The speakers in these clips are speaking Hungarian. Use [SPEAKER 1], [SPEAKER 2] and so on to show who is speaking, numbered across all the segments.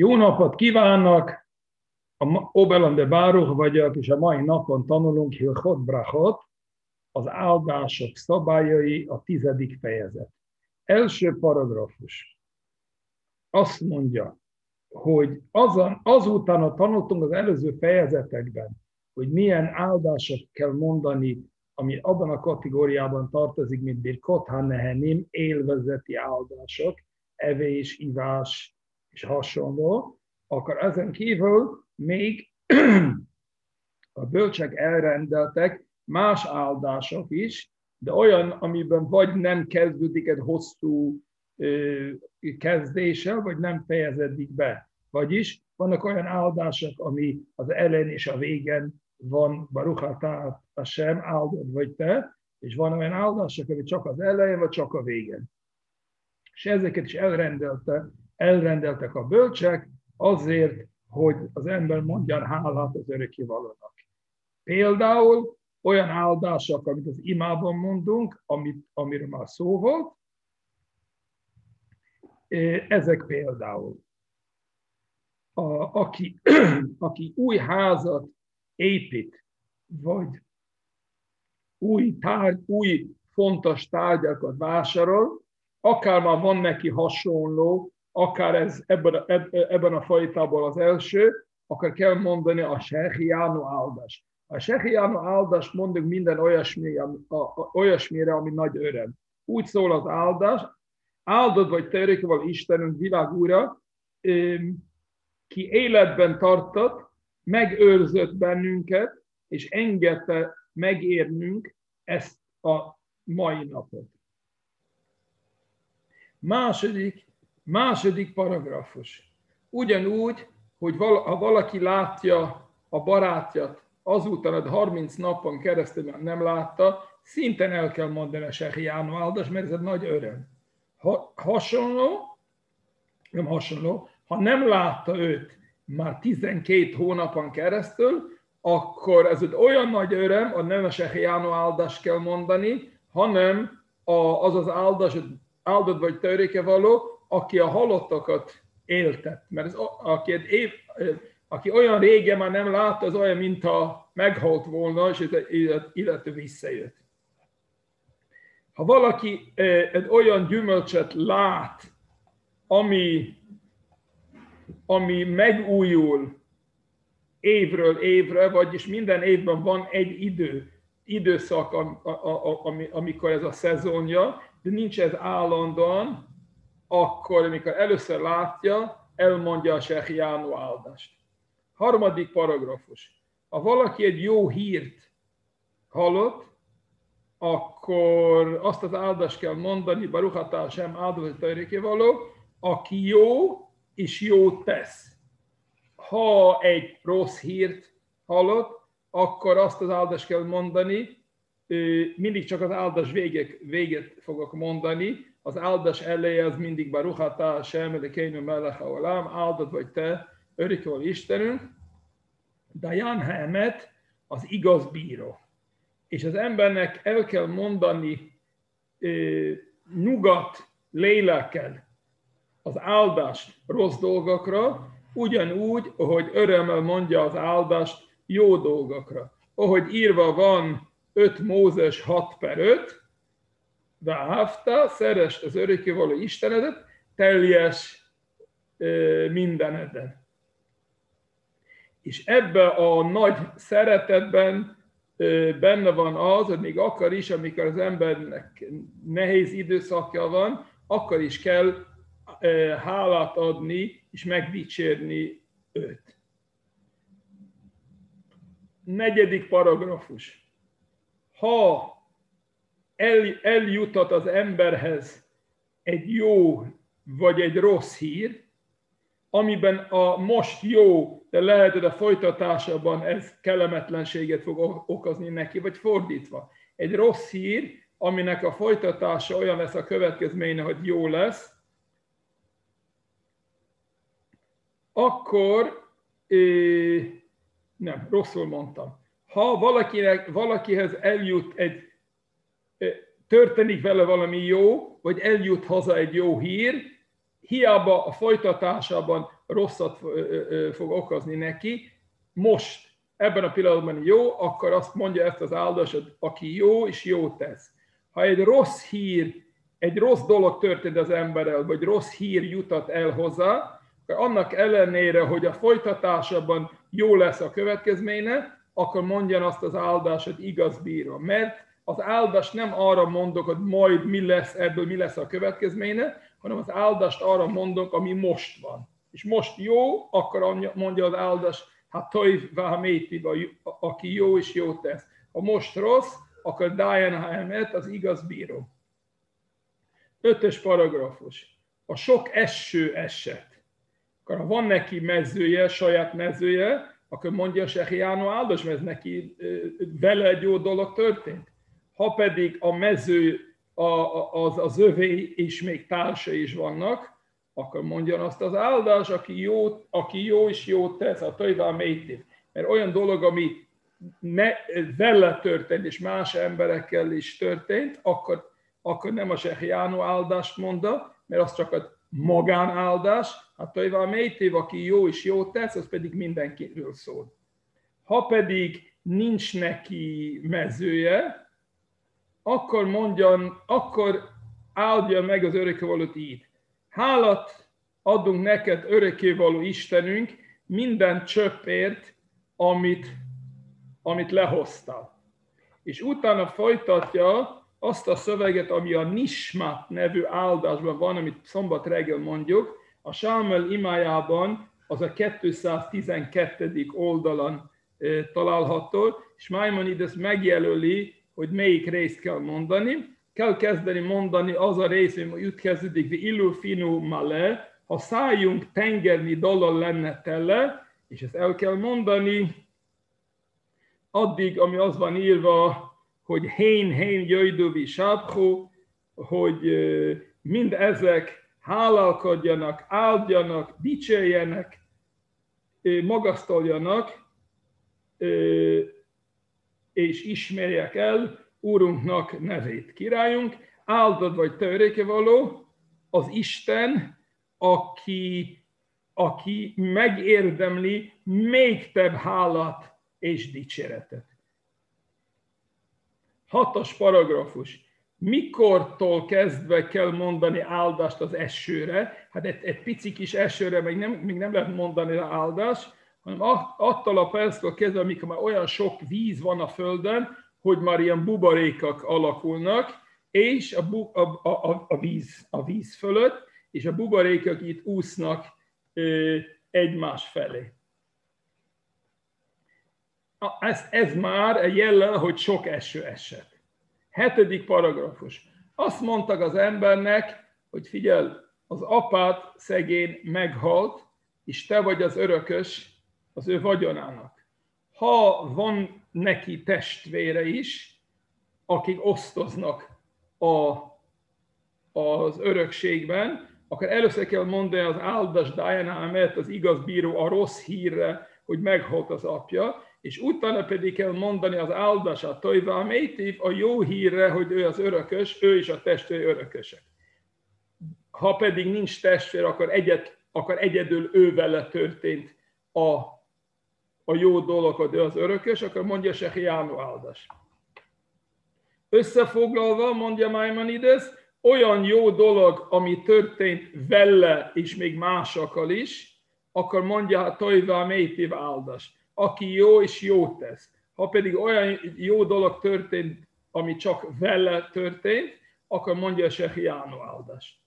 [SPEAKER 1] Jó napot kívánok! A Obelan de Báruch vagyok, és a mai napon tanulunk Hilchot Brachot, az áldások szabályai, a tizedik fejezet. Első paragrafus. Azt mondja, hogy azon, azután, a tanultunk az előző fejezetekben, hogy milyen áldások kell mondani, ami abban a kategóriában tartozik, mint Birkot Hanehenim, élvezeti áldások, evés, ivás és hasonló, akkor ezen kívül még a bölcsek elrendeltek más áldások is, de olyan, amiben vagy nem kezdődik egy hosszú kezdéssel, vagy nem fejezedik be. Vagyis vannak olyan áldások, ami az ellen és a végen van, Baruchatá a sem, áldod vagy te, és van olyan áldások, ami csak az elején, vagy csak a végen. És ezeket is elrendelte, elrendeltek a bölcsek azért, hogy az ember mondjan hálát az örökkivalónak. Például olyan áldások, amit az imában mondunk, amit, amiről már szó volt, ezek például. A, aki, aki új házat épít, vagy új, tárgy, új fontos tárgyakat vásárol, akár már van neki hasonló, akár ez ebben a, ebben a fajtából az első, akkor kell mondani a Sehiánu áldás. A Sehiánu áldást mondjuk minden olyasmi, a, a, olyasmire, ami nagy öröm. Úgy szól az áldás, áldod vagy te örökkéval Istenünk világ úra, ki életben tartott, megőrzött bennünket, és engedte megérnünk ezt a mai napot. Második, második paragrafus. Ugyanúgy, hogy ha valaki látja a barátját, azután, hogy 30 napon keresztül nem látta, szinten el kell mondani a Sehiánó áldás, mert ez egy nagy öröm. Ha hasonló, nem hasonló, ha nem látta őt már 12 hónapon keresztül, akkor ez egy olyan nagy öröm, a nem a Sehiánó áldás kell mondani, hanem az az áldás, áldott vagy töréke való, aki a halottakat éltet. Mert ez, aki, egy év, aki olyan régen már nem látta, az olyan, mintha meghalt volna, és illetve visszajött. Ha valaki egy olyan gyümölcset lát, ami, ami megújul évről évre, vagyis minden évben van egy idő, időszak, amikor ez a szezonja, de nincs ez állandóan, akkor, amikor először látja, elmondja a Sehiánó áldást. Harmadik paragrafus. Ha valaki egy jó hírt hallott, akkor azt az áldást kell mondani, Baruchatá sem áldozat való, aki jó és jó tesz. Ha egy rossz hírt hallott, akkor azt az áldást kell mondani, mindig csak az áldás végek, véget fogok mondani, az áldás eleje az mindig Baruchatá sem, kényű melech olam, áldott vagy te, örökkéval Istenünk, Dayan Hemet az igaz bíró. És az embernek el kell mondani nyugat lélekkel az áldást rossz dolgokra, ugyanúgy, ahogy örömmel mondja az áldást jó dolgokra. Ahogy írva van 5 Mózes 6 per 5, de hafta, szerest az örökkévaló Istenedet, teljes mindeneden. És ebbe a nagy szeretetben benne van az, hogy még akkor is, amikor az embernek nehéz időszakja van, akkor is kell hálát adni és megdicsérni őt. Negyedik paragrafus. Ha el, eljutat az emberhez egy jó vagy egy rossz hír, amiben a most jó, de lehet, hogy a folytatásában ez kellemetlenséget fog okozni neki, vagy fordítva. Egy rossz hír, aminek a folytatása olyan lesz a következménye, hogy jó lesz, akkor, nem, rosszul mondtam. Ha valakinek, valakihez eljut egy, történik vele valami jó, vagy eljut haza egy jó hír, hiába a folytatásában rosszat fog okozni neki, most ebben a pillanatban jó, akkor azt mondja ezt az áldásod, aki jó és jó tesz. Ha egy rossz hír, egy rossz dolog történt az emberrel, vagy rossz hír jutat el hozzá, akkor annak ellenére, hogy a folytatásában jó lesz a következménye, akkor mondjan azt az áldásot igaz bíró. Mert az áldás nem arra mondok, hogy majd mi lesz ebből, mi lesz a következménye, hanem az áldást arra mondok, ami most van. És most jó, akkor mondja az áldás, hát toiv vahaméti, aki jó és jó tesz. Ha most rossz, akkor Diana Haemet az igaz bíró. Ötös paragrafus. A sok eső eset. Akkor ha van neki mezője, saját mezője, akkor mondja Sehiánó áldás, mert neki vele egy jó dolog történt. Ha pedig a mező az, az övé és még társa is vannak, akkor mondjon azt az áldás, aki jó, aki jó és jó tesz, a tajvá métét. Mert olyan dolog, ami ne, vele történt, és más emberekkel is történt, akkor, akkor nem a Sehiánó áldást mondta, mert az csak a magánáldás, hát tajvá métév, aki jó és jó tesz, az pedig mindenkiről szól. Ha pedig nincs neki mezője, akkor mondjon, akkor áldja meg az örökkévalót így. Hálat adunk neked örökkévaló Istenünk minden csöppért, amit, amit lehoztál. És utána folytatja azt a szöveget, ami a Nismat nevű áldásban van, amit szombat reggel mondjuk, a Sámuel imájában az a 212. oldalon található, és Maimonides megjelöli, hogy melyik részt kell mondani. Kell kezdeni mondani az a rész, hogy úgy kezdődik, hogy illu finu male, ha szálljunk tengerni dolog lenne tele, és ezt el kell mondani, addig, ami az van írva, hogy hén, hén, jöjduvi, sábhó, hogy mind ezek hálalkodjanak, áldjanak, dicsérjenek, magasztaljanak, és ismerjek el Úrunknak nevét. Királyunk, áldod vagy te való, az Isten, aki, aki megérdemli még több hálat és dicséretet. Hatas paragrafus. Mikortól kezdve kell mondani áldást az esőre? Hát egy, egy pici kis esőre még nem, még nem lehet mondani áldást, hanem attól a perctől kezdve, amikor már olyan sok víz van a földön, hogy már ilyen buborékak alakulnak, és a, bu, a, a, a, víz, a víz fölött, és a buborékok itt úsznak ö, egymás felé ez, ez már jellel, hogy sok eső esett. Hetedik paragrafus. Azt mondtak az embernek, hogy figyel, az apát szegény meghalt, és te vagy az örökös az ő vagyonának. Ha van neki testvére is, akik osztoznak a, az örökségben, akkor először kell mondani az áldás Diana mert az igaz bíró a rossz hírre, hogy meghalt az apja, és utána pedig kell mondani az áldását, Tojvá Métív a jó hírre, hogy ő az örökös, ő is a testvér örökösek. Ha pedig nincs testvér, akkor, egyet, akkor egyedül ő vele történt a, a jó dolog, ő az örökös, akkor mondja se hiánó áldás. Összefoglalva, mondja Maimonides, olyan jó dolog, ami történt vele és még másokkal is, akkor mondja a Tojvá Métív áldás aki jó és jó tesz. Ha pedig olyan jó dolog történt, ami csak vele történt, akkor mondja a Sehiánó áldást.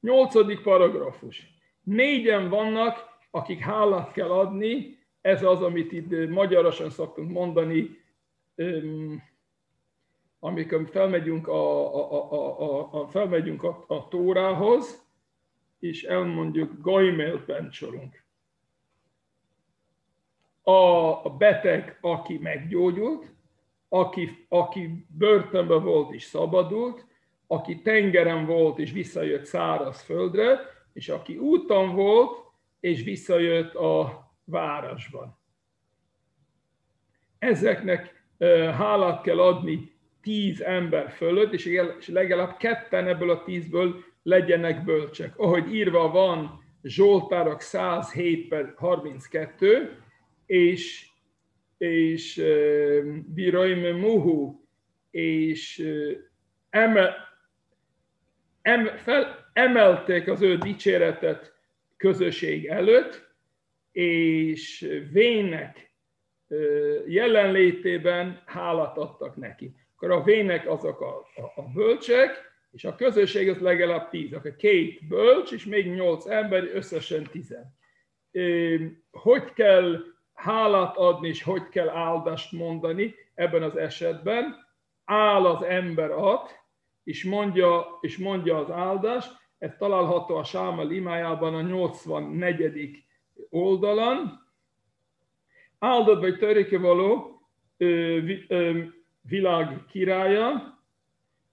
[SPEAKER 1] Nyolcadik paragrafus. Négyen vannak, akik hálát kell adni, ez az, amit itt magyarosan szoktunk mondani, amikor felmegyünk a, a, a, a, a, felmegyünk a, a Tórához, és elmondjuk, gajmélt bencsorunk a beteg, aki meggyógyult, aki, aki börtönben volt és szabadult, aki tengeren volt és visszajött száraz földre, és aki úton volt és visszajött a városban. Ezeknek hálát kell adni tíz ember fölött, és legalább ketten ebből a tízből legyenek bölcsek. Ahogy írva van Zsoltárok 107 per 32, és, és Biraim Muhu, és emel, em, fel, emelték az ő dicséretet közösség előtt, és vének jelenlétében hálát adtak neki. Akkor a vének azok a, a, a bölcsek, és a közösség az legalább tíz. Akkor két bölcs, és még nyolc ember, összesen tizen. Hogy kell hálát adni, és hogy kell áldást mondani ebben az esetben? Áll az ember ad, és mondja, és mondja az áldást, ez található a Sámel imájában a 84. oldalon. Áldott vagy törékevaló világ királya,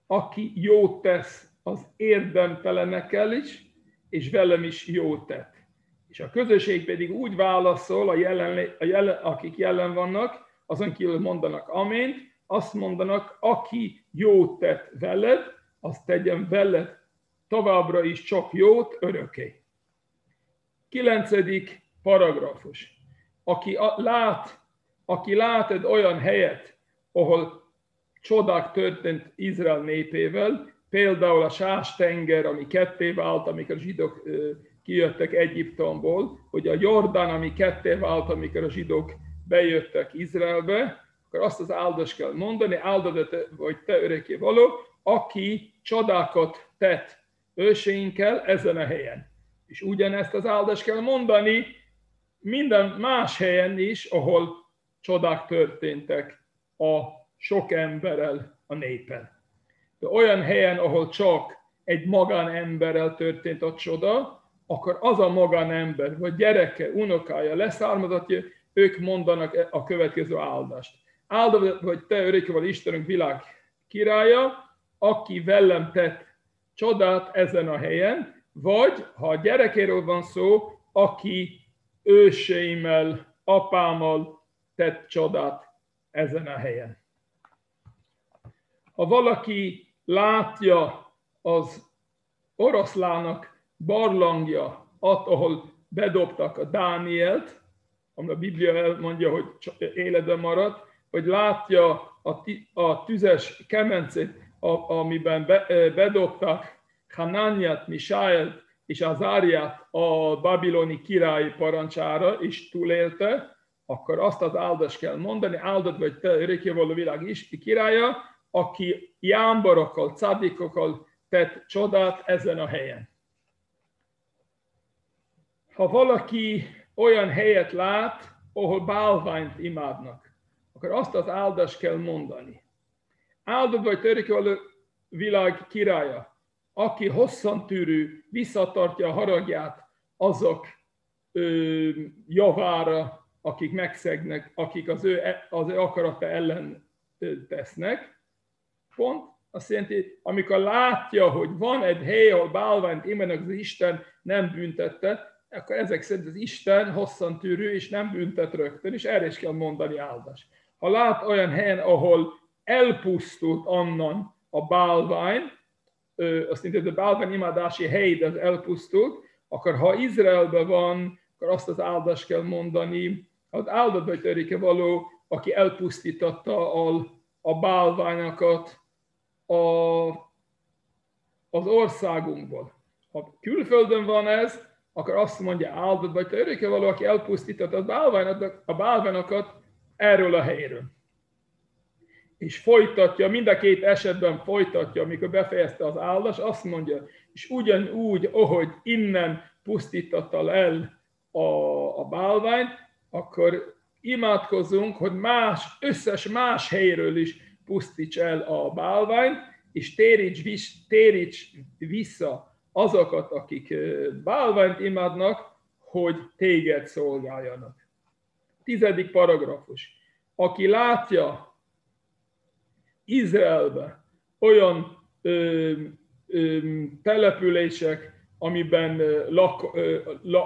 [SPEAKER 1] aki jót tesz az érdemtelenekkel is, és velem is jót tett. És a közösség pedig úgy válaszol, a jelen, a jelen, akik jelen vannak, azon kívül mondanak amént, azt mondanak, aki jót tett veled, azt tegyen veled továbbra is csak jót öröké. Kilencedik paragrafus. Aki lát, aki lát egy olyan helyet, ahol csodák történt Izrael népével, például a Sás tenger, ami ketté vált, amikor a zsidók kijöttek Egyiptomból, hogy a Jordán, ami ketté vált, amikor a zsidók bejöttek Izraelbe, akkor azt az áldást kell mondani, áldott vagy te örökké való, aki csodákat tett őseinkkel ezen a helyen. És ugyanezt az áldást kell mondani minden más helyen is, ahol csodák történtek a sok emberrel, a népen. De olyan helyen, ahol csak egy magánemberrel történt a csoda, akkor az a magánember, vagy gyereke, unokája, leszármazottja, ők mondanak a következő áldást. Áldott vagy te örökkéval Istenünk világ királya, aki velem tett csodát ezen a helyen, vagy ha a gyerekéről van szó, aki őseimmel, apámmal tett csodát ezen a helyen. Ha valaki látja az oroszlának barlangja, ott, ahol bedobtak a Dánielt, ami a Biblia elmondja, hogy életben maradt, vagy látja a, a tüzes kemencét, amiben be, bedobtak Hananiat, Misáelt és Azáriát a babiloni király parancsára, és túlélte, akkor azt az áldást kell mondani, áldott vagy te örökkévaló világ is királya, aki jámborokkal, cadikokkal tett csodát ezen a helyen. Ha valaki olyan helyet lát, ahol bálványt imádnak, akkor azt az áldást kell mondani. Áldott vagy törökölő világ királya, aki hosszantűrű, visszatartja a haragját azok ö, javára, akik megszegnek, akik az ő, az ő akarata ellen tesznek. Pont azt jelenti, amikor látja, hogy van egy hely, ahol bálványt imenek az Isten nem büntette, akkor ezek szerint az Isten hosszantűrű és nem büntet rögtön, és erre is kell mondani áldás. Ha lát olyan helyen, ahol elpusztult annan a bálvány, azt mondja, hogy a bálvány imádási hely, de az elpusztult, akkor ha Izraelben van, akkor azt az áldást kell mondani, az áldott vagy törike való, aki elpusztította a, a bálványokat a, az országunkból. Ha külföldön van ez, akkor azt mondja áldott vagy törike való, aki elpusztította a bálványokat erről a helyről és folytatja, mind a két esetben folytatja, amikor befejezte az áldás, azt mondja, és ugyanúgy, ahogy innen pusztította el a, a bálványt, akkor imádkozunk, hogy más, összes más helyről is pusztíts el a bálványt, és téríts, vis, téríts vissza azokat, akik bálványt imádnak, hogy téged szolgáljanak. Tizedik paragrafus. Aki látja Izraelbe olyan ö, ö, települések, amiben lak, ö,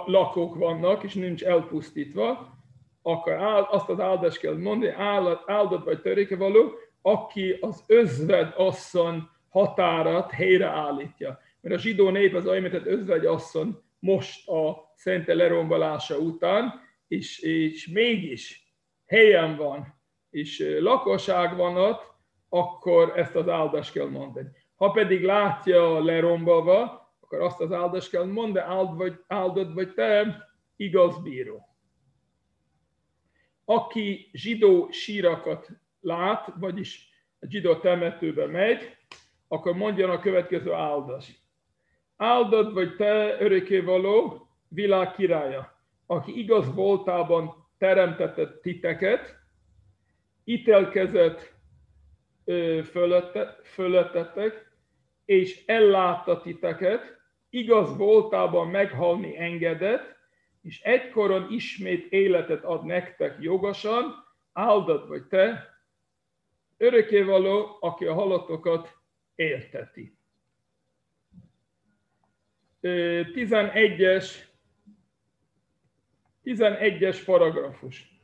[SPEAKER 1] lakók vannak, és nincs elpusztítva, akkor áld, azt az áldást kell mondani, áldott, áldott vagy törékevaló, aki az özved asszony határat helyreállítja. mert a zsidó nép az olyan, mint egy özvegyasszony most a szente lerombolása után, és, és mégis helyen van, és lakosság van ott, akkor ezt az áldást kell mondani. Ha pedig látja lerombolva, akkor azt az áldást kell mondani, áld vagy, áldod vagy te, igaz bíró. Aki zsidó sírakat lát, vagyis a zsidó temetőbe megy, akkor mondjon a következő áldást. Áldod vagy te örökkévaló világ királya, aki igaz voltában teremtett titeket, ítélkezett fölötte, fölöttetek, és ellátta titeket, igaz voltában meghalni engedett, és egykoron ismét életet ad nektek jogosan, áldott vagy te, örökkévaló, aki a halottokat élteti. 11-es 11-es paragrafus.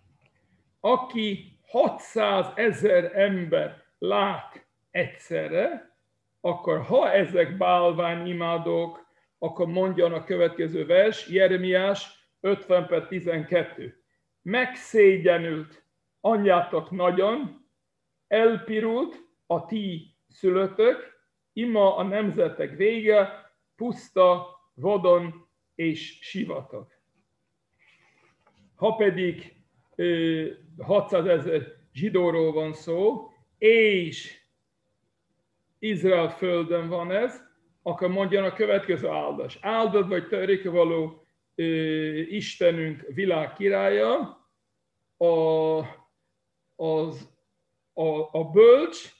[SPEAKER 1] Aki 600 ezer ember lát egyszerre, akkor ha ezek bálványimádók, akkor mondjon a következő vers, Jeremiás 50 per 12. Megszégyenült anyjátok nagyon, elpirult a ti szülötök, ima a nemzetek vége, puszta, vadon és sivatag. Ha pedig 600 ezer zsidóról van szó, és Izrael földön van ez, akkor mondjon a következő áldás. Áldod vagy te való Istenünk világ királya, a, az, a, a bölcs,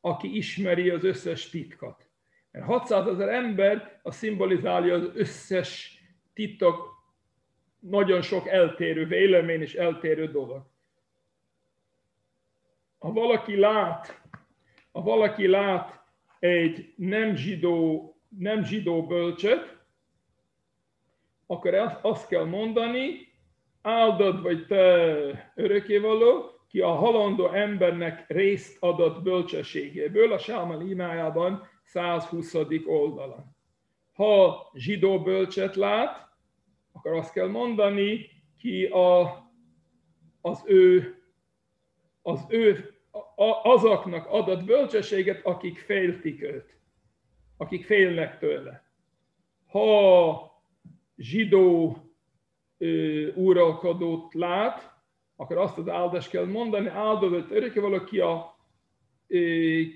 [SPEAKER 1] aki ismeri az összes titkat. Mert 600 ezer ember a szimbolizálja az összes titok, nagyon sok eltérő vélemény és eltérő dolog. Ha valaki lát, ha valaki lát egy nem zsidó, nem zsidó bölcset, akkor azt kell mondani, áldod vagy te örökévaló, ki a halandó embernek részt adott bölcsességéből, a Sámal imájában 120. oldalon. Ha zsidó bölcset lát, akkor azt kell mondani, ki a, az ő, az ő a, azoknak adott bölcsességet, akik féltik őt, akik félnek tőle. Ha zsidó ö, uralkodót lát, akkor azt az áldást kell mondani, áldott örökké valaki a, ö,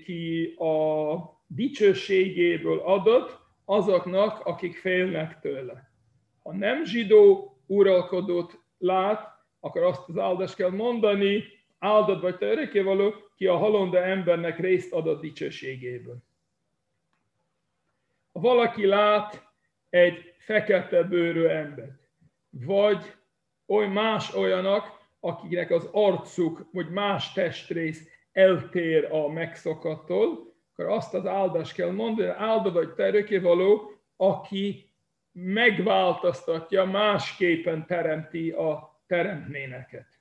[SPEAKER 1] ki a dicsőségéből adott azoknak, akik félnek tőle. Ha nem zsidó uralkodót lát, akkor azt az áldást kell mondani, áldott vagy te örökkévaló, ki a halonda embernek részt adott dicsőségéből. Ha valaki lát egy fekete bőrű embert, vagy oly más olyanak, akiknek az arcuk, vagy más testrész eltér a megszokatól, akkor azt az áldást kell mondani, áldva vagy te való, aki megváltoztatja, másképpen teremti a teremtményeket.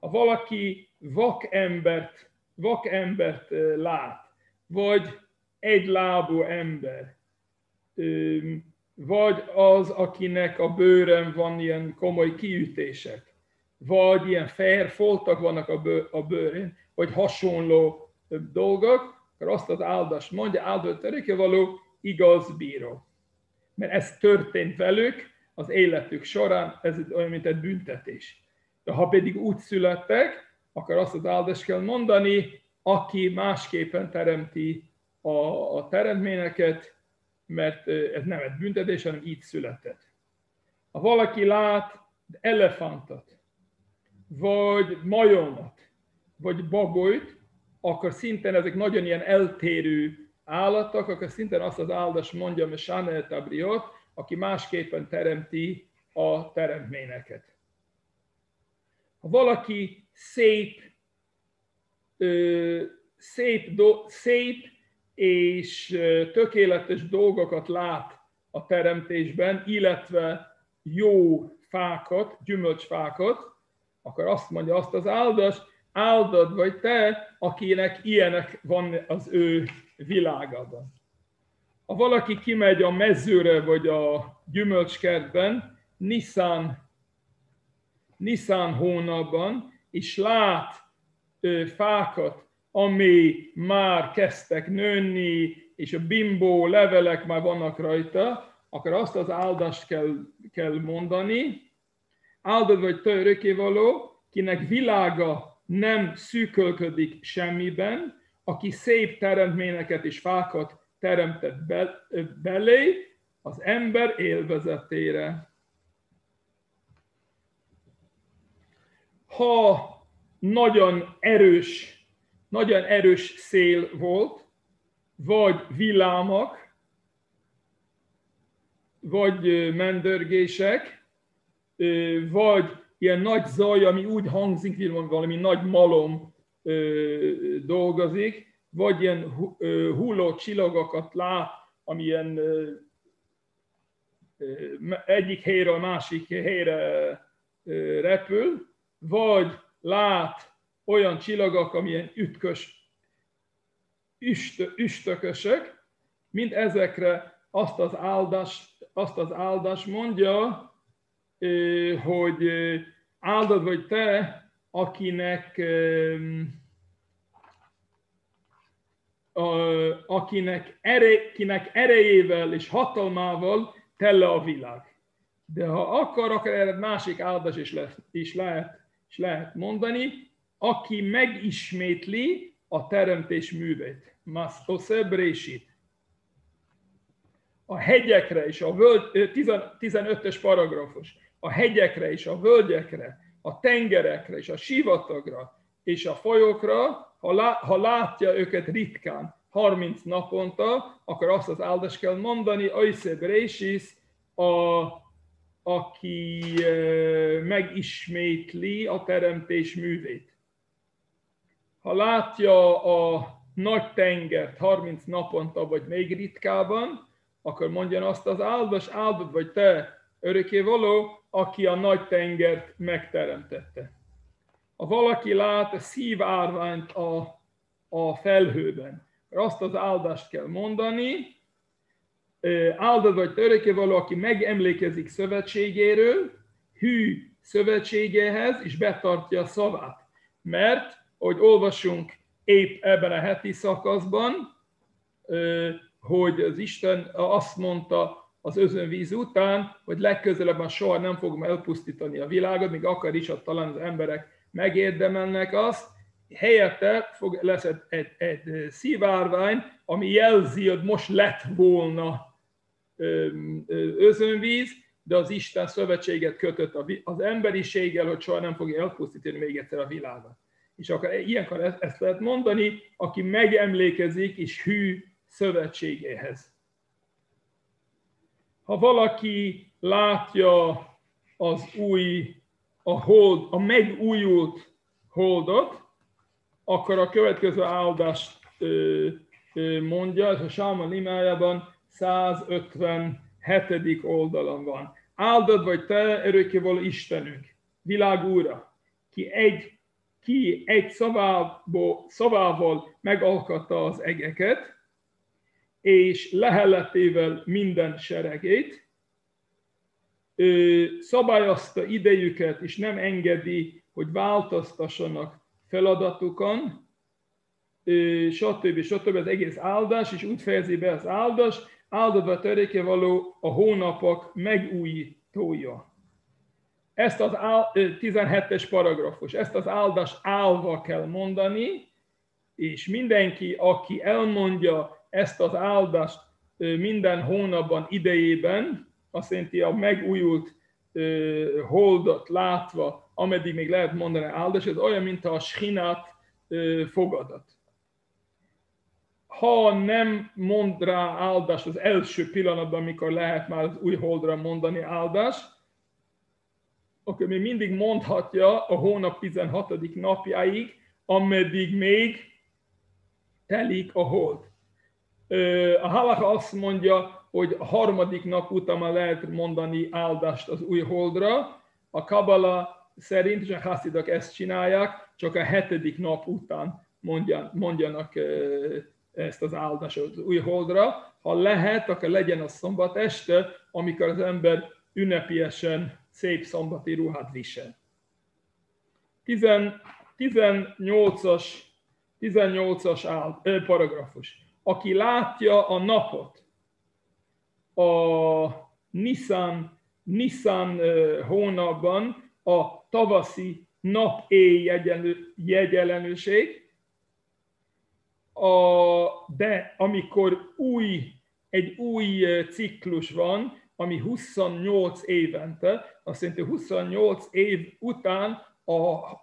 [SPEAKER 1] Ha valaki vakembert, vakembert lát, vagy egy lábú ember, vagy az, akinek a bőrön van ilyen komoly kiütések, vagy ilyen fehér foltak vannak a, bő, a bőrén, vagy hasonló dolgok, akkor azt az áldást mondja, áldott örökké való igaz bíró. Mert ez történt velük az életük során, ez olyan, mint egy büntetés. De ha pedig úgy születtek, akkor azt az áldást kell mondani, aki másképpen teremti a, a teremtményeket, mert ez nem egy büntetés, hanem így született. Ha valaki lát elefantot, vagy majomot, vagy bagolyt, akkor szinten ezek nagyon ilyen eltérő állatok, akkor szinten azt az áldást mondja, hogy Sanel Tabriot, aki másképpen teremti a teremtményeket. Ha valaki szép, szép, do, szép és tökéletes dolgokat lát a teremtésben, illetve jó fákat, gyümölcsfákat, akkor azt mondja azt az áldást, áldod vagy te, akinek ilyenek van az ő világában. Ha valaki kimegy a mezőre vagy a gyümölcskertben, Nissan, Nissan hónapban, és lát ö, fákat, ami már kezdtek nőni, és a bimbó levelek már vannak rajta, akkor azt az áldást kell, kell mondani. Áldod vagy te örökévaló, kinek világa nem szűkölködik semmiben, aki szép teremtményeket és fákat teremtett be, belé, az ember élvezetére. Ha nagyon erős, nagyon erős szél volt, vagy villámak, vagy mendörgések, vagy ilyen nagy zaj, ami úgy hangzik, mint valami nagy malom dolgozik, vagy ilyen hulló csillagokat lát, amilyen egyik helyről másik helyre repül, vagy lát olyan csillagok, amilyen ütkös, üst, üstökösök, mind ezekre azt az áldás, azt az áldás mondja, hogy áldod vagy te, akinek akinek, ere, kinek erejével és hatalmával tele a világ. De ha akar, akkor erre másik áldás is, lesz, is, lehet, is lehet mondani, aki megismétli a teremtés művét. Masztoszebrésit. A hegyekre és a völgy, 15-ös paragrafus. A hegyekre és a völgyekre, a tengerekre és a sivatagra és a folyókra ha, lá, ha látja őket ritkán, 30 naponta, akkor azt az áldást kell mondani, Aiseb Résis, a, aki megismétli a teremtés művét. Ha látja a nagy tengert 30 naponta, vagy még ritkában, akkor mondja azt az áldas, áldott vagy te, öröké való, aki a nagy tengert megteremtette ha valaki lát a szívárványt a, a felhőben, azt az áldást kell mondani, áldott vagy örökkévaló, aki megemlékezik szövetségéről, hű szövetségéhez, és betartja a szavát. Mert, ahogy olvasunk épp ebben a heti szakaszban, hogy az Isten azt mondta az özönvíz után, hogy legközelebb soha nem fogom elpusztítani a világot, még akar is, hogy talán az emberek megérdemelnek azt, helyette fog, lesz egy, egy, egy szivárvány, ami jelzi, hogy most lett volna özönvíz, de az Isten szövetséget kötött az emberiséggel, hogy soha nem fogja elpusztítani még egyszer a világot. És akkor ilyenkor ezt lehet mondani, aki megemlékezik és hű szövetségéhez. Ha valaki látja az új a hold, a megújult holdot, akkor a következő áldást mondja, ez a Sáma imájában 157. oldalon van. Áldod vagy te, örökkévaló Istenünk, világ úra, ki egy, ki egy szavával, szavával megalkatta az egeket, és lehelletével minden seregét, szabályozta idejüket, és nem engedi, hogy változtassanak feladatukon, stb. stb. Az egész áldás, és úgy fejezi be az áldás, áldozva töréke való a hónapok megújítója. Ezt az 17-es paragrafus, ezt az áldást állva kell mondani, és mindenki, aki elmondja ezt az áldást minden hónapban idejében, azt jelenti a megújult holdot látva, ameddig még lehet mondani áldás, ez olyan, mint a schinát fogadat. Ha nem mond rá áldást az első pillanatban, amikor lehet már az új holdra mondani áldást, akkor még mindig mondhatja a hónap 16. napjáig, ameddig még telik a hold. A halaka azt mondja, hogy a harmadik nap után már lehet mondani áldást az új holdra. A Kabala szerint, és a haszidok ezt csinálják, csak a hetedik nap után mondjan, mondjanak ezt az áldást új holdra. Ha lehet, akkor legyen a szombat este, amikor az ember ünnepiesen szép szombati ruhát visel. 18-as 18-as áll, paragrafus. Aki látja a napot, a Nissan, Nissan hónapban a tavaszi nap-éj jegyelenőség, a, de amikor új, egy új ciklus van, ami 28 évente, azt jelenti 28 év után a,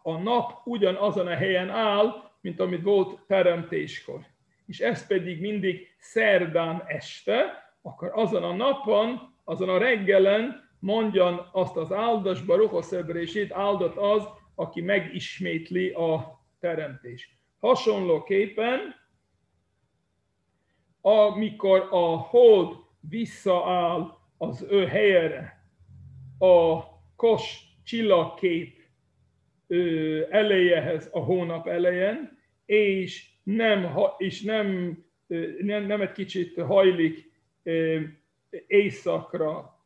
[SPEAKER 1] a nap ugyanazon a helyen áll, mint amit volt teremtéskor. És ez pedig mindig szerdán este, akkor azon a napon, azon a reggelen mondjan azt az áldás, baruchoszöbrését, áldott az, aki megismétli a teremtés. Hasonlóképpen, amikor a hold visszaáll az ő helyére, a kos csillagkép elejehez a hónap elején, és nem, és nem, nem, nem egy kicsit hajlik éjszakra,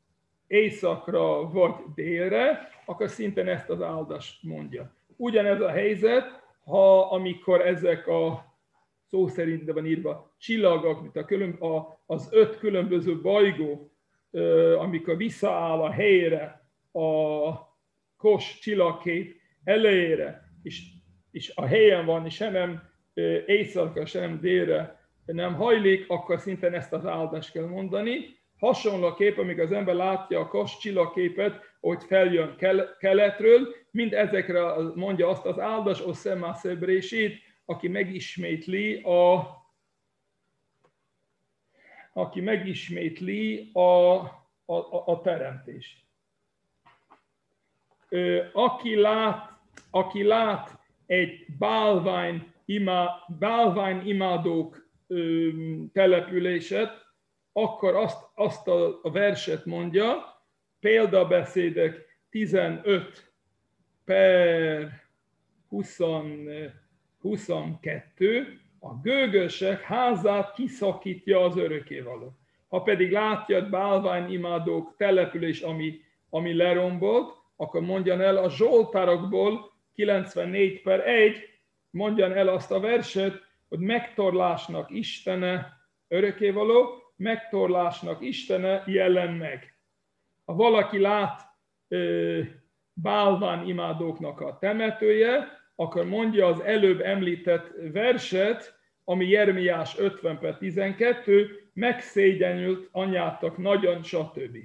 [SPEAKER 1] éjszakra vagy délre, akkor szintén ezt az áldást mondja. Ugyanez a helyzet, ha amikor ezek a szó szerint van írva csillagok, mint a külön, a, az öt különböző bajgó, amikor visszaáll a helyre a kos csillagkép elejére, és, és a helyen van, és sem nem éjszaka, sem nem délre nem hajlik, akkor szintén ezt az áldást kell mondani. Hasonlóképp, amíg az ember látja a kos csillagképet, hogy feljön keletről, mind ezekre mondja azt az áldás, Oszema Szebrését, aki megismétli a, aki megismétli a, a, a teremtést. Aki lát, aki lát egy bálvány, ima, bálvány imádók településet, akkor azt, azt a, a verset mondja, példabeszédek 15 per 20, 22, a gőgösek házát kiszakítja az örökévaló. Ha pedig látja bálványimádók település, ami, ami lerombolt, akkor mondjan el a Zsoltárokból 94 per 1, mondjan el azt a verset, hogy megtorlásnak Istene örökévaló, megtorlásnak Istene jelen meg. Ha valaki lát bálván imádóknak a temetője, akkor mondja az előbb említett verset, ami Jeremiás 50 per 12, megszégyenült anyátok nagyon, stb.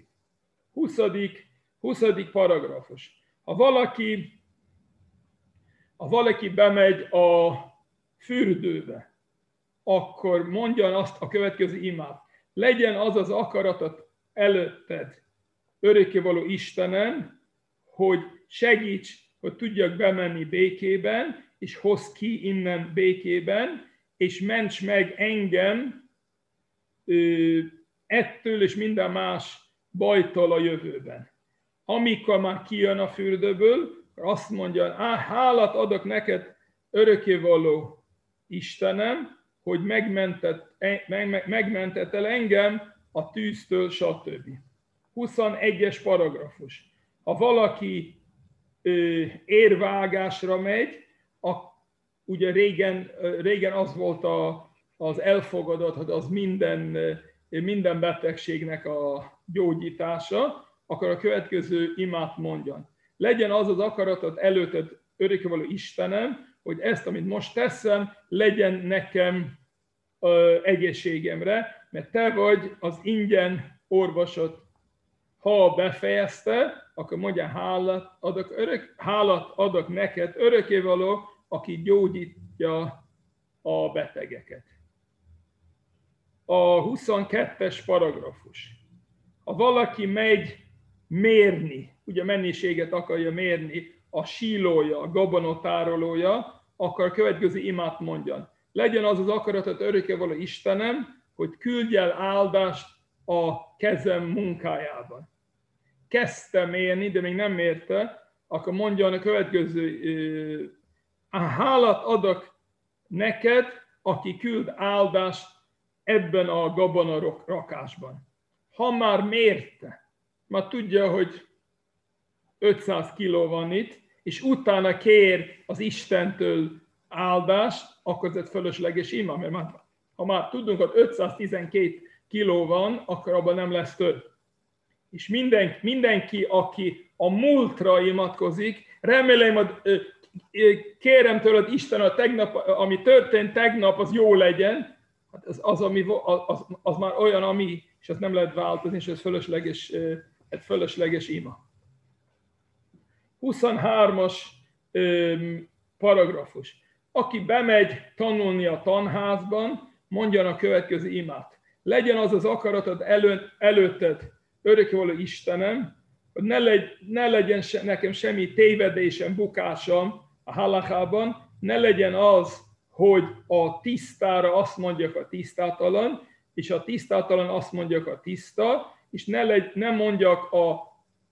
[SPEAKER 1] 20. 20. paragrafus. Ha valaki, ha valaki bemegy a fürdőbe, akkor mondjan azt a következő imát. Legyen az az akaratot előtted, örökkévaló Istenem, hogy segíts, hogy tudjak bemenni békében, és hoz ki innen békében, és ments meg engem ö, ettől és minden más bajtól a jövőben. Amikor már kijön a fürdőből, azt mondja, á, hálát adok neked, örökkévaló Istenem, hogy megmentett, meg, megmentett el engem a tűztől, stb. 21-es paragrafus. Ha valaki érvágásra megy, a, ugye régen, régen az volt a, az elfogadott, hogy az minden, minden betegségnek a gyógyítása, akkor a következő imát mondjon. Legyen az az akaratot előtted örökkévaló Istenem, hogy ezt, amit most teszem, legyen nekem ö, egészségemre, mert te vagy az ingyen orvosot ha befejezte, akkor mondja, hálát adok, örök, hálát adok neked, örökévaló, aki gyógyítja a betegeket. A 22-es paragrafus. Ha valaki megy mérni, ugye mennyiséget akarja mérni, a sílója, a gabonotárolója, akkor a következő imát mondjan. Legyen az az akaratot örökévaló Istenem, hogy küldj el áldást a kezem munkájában kezdte mérni, de még nem mérte, akkor mondja a következő, hálát adok neked, aki küld áldást ebben a gabona rakásban. Ha már mérte, már tudja, hogy 500 kiló van itt, és utána kér az Istentől áldást, akkor ez fölösleges ima, mert már, ha már tudunk, hogy 512 kiló van, akkor abban nem lesz több. És minden, mindenki, aki a múltra imatkozik, remélem, kérem tőled Isten, a tegnap, ami történt tegnap, az jó legyen, hát az, az, ami, az, az már olyan, ami, és az nem lehet változni, és ez fölösleges, egy fölösleges ima. 23-as paragrafus. Aki bemegy tanulni a tanházban, mondja a következő imát. Legyen az az akaratod elő, előtted, örökkévaló Istenem, hogy ne, legy, ne legyen se, nekem semmi tévedésem, bukásom a halachában, ne legyen az, hogy a tisztára azt mondjak a tisztátalan, és a tisztátalan azt mondjak a tiszta, és ne, legy, ne mondjak a,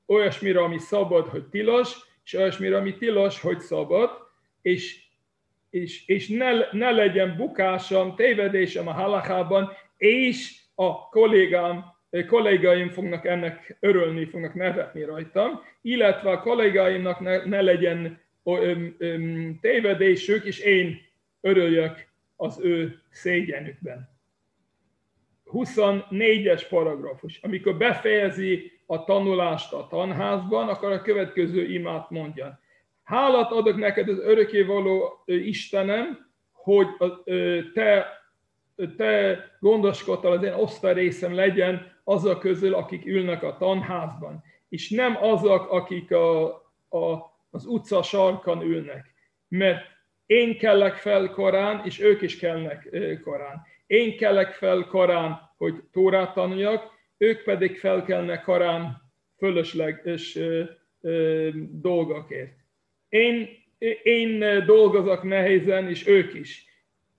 [SPEAKER 1] olyasmire, ami szabad, hogy tilos, és olyasmire, ami tilos, hogy szabad, és, és, és ne, ne legyen bukásom, tévedésem a halachában, és a kollégám kollégáim fognak ennek örülni, fognak nevetni rajtam, illetve a kollégáimnak ne, ne legyen öm, öm, tévedésük, és én örüljök az ő szégyenükben. 24-es paragrafus. Amikor befejezi a tanulást a tanházban, akkor a következő imát mondja. Hálát adok neked az örökkévaló Istenem, hogy te, te gondoskodtál az én osztályrészem legyen azok közül, akik ülnek a tanházban, és nem azok, akik a, a, az utca sarkon ülnek. Mert én kellek fel korán, és ők is kellnek korán. Én kellek fel korán, hogy Tórát tanuljak, ők pedig felkelnek korán fölösleges dolgokért. Én, én dolgozok nehézen, és ők is.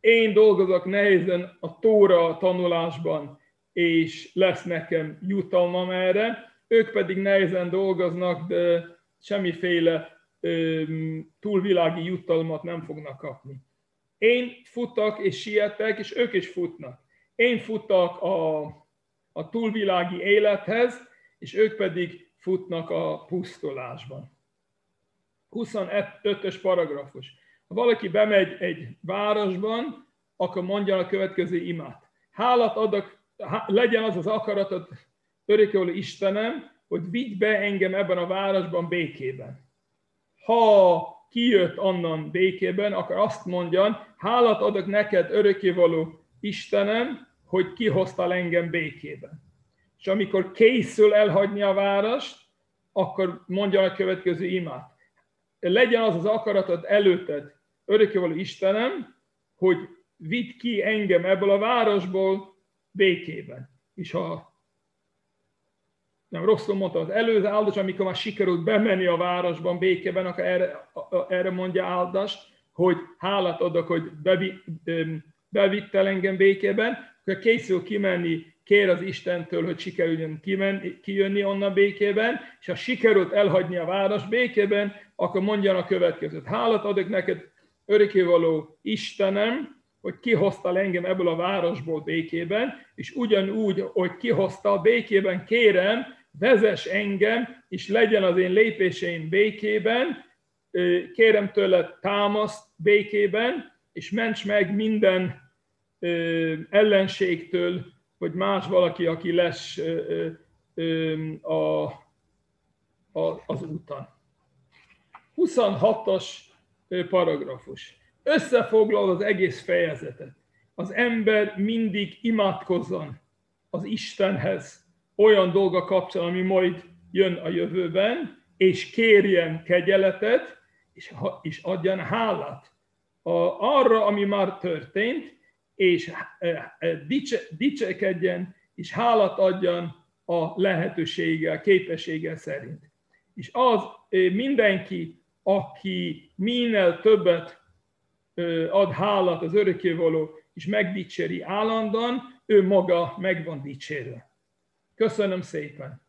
[SPEAKER 1] Én dolgozok nehézen a Tóra tanulásban, és lesz nekem jutalmam erre, ők pedig nehezen dolgoznak, de semmiféle túlvilági jutalmat nem fognak kapni. Én futak és sietek, és ők is futnak. Én futak a, a túlvilági élethez, és ők pedig futnak a pusztulásban. 25-ös paragrafus. Ha valaki bemegy egy városban, akkor mondja a következő imát. Hálat adok legyen az az akaratod, örökkévaló Istenem, hogy vigy be engem ebben a városban békében. Ha kijött onnan békében, akkor azt mondjan, hálat adok neked, örökkévaló Istenem, hogy kihoztál engem békében. És amikor készül elhagyni a várost, akkor mondja a következő imát. Legyen az az akaratod előtted, örökkévaló Istenem, hogy vidd ki engem ebből a városból békében. És ha nem rosszul mondta, az előző áldás, amikor már sikerült bemenni a városban békében, akkor erre, erre mondja áldást, hogy hálát adok, hogy bevi, bevittel engem békében, akkor készül kimenni, kér az Istentől, hogy sikerüljön kimenni, kijönni onnan békében, és ha sikerült elhagyni a város békében, akkor mondja a következőt. Hálát adok neked, örökkévaló Istenem, hogy kihozta engem ebből a városból békében, és ugyanúgy, hogy kihozta békében, kérem, vezess engem, és legyen az én lépéseim békében, kérem tőle támaszt békében, és ments meg minden ellenségtől, vagy más valaki, aki lesz az úton. 26-os paragrafus összefoglal az egész fejezetet. Az ember mindig imádkozzon az Istenhez olyan dolga kapcsolatban, ami majd jön a jövőben, és kérjen kegyeletet, és, és adjan hálát a, arra, ami már történt, és e, e, dicse, dicsekedjen, és hálát adjan a lehetősége, képessége szerint. És az e, mindenki, aki minél többet ad hálát az örökkévaló, és megdicséri állandóan, ő maga meg van dicsérve. Köszönöm szépen!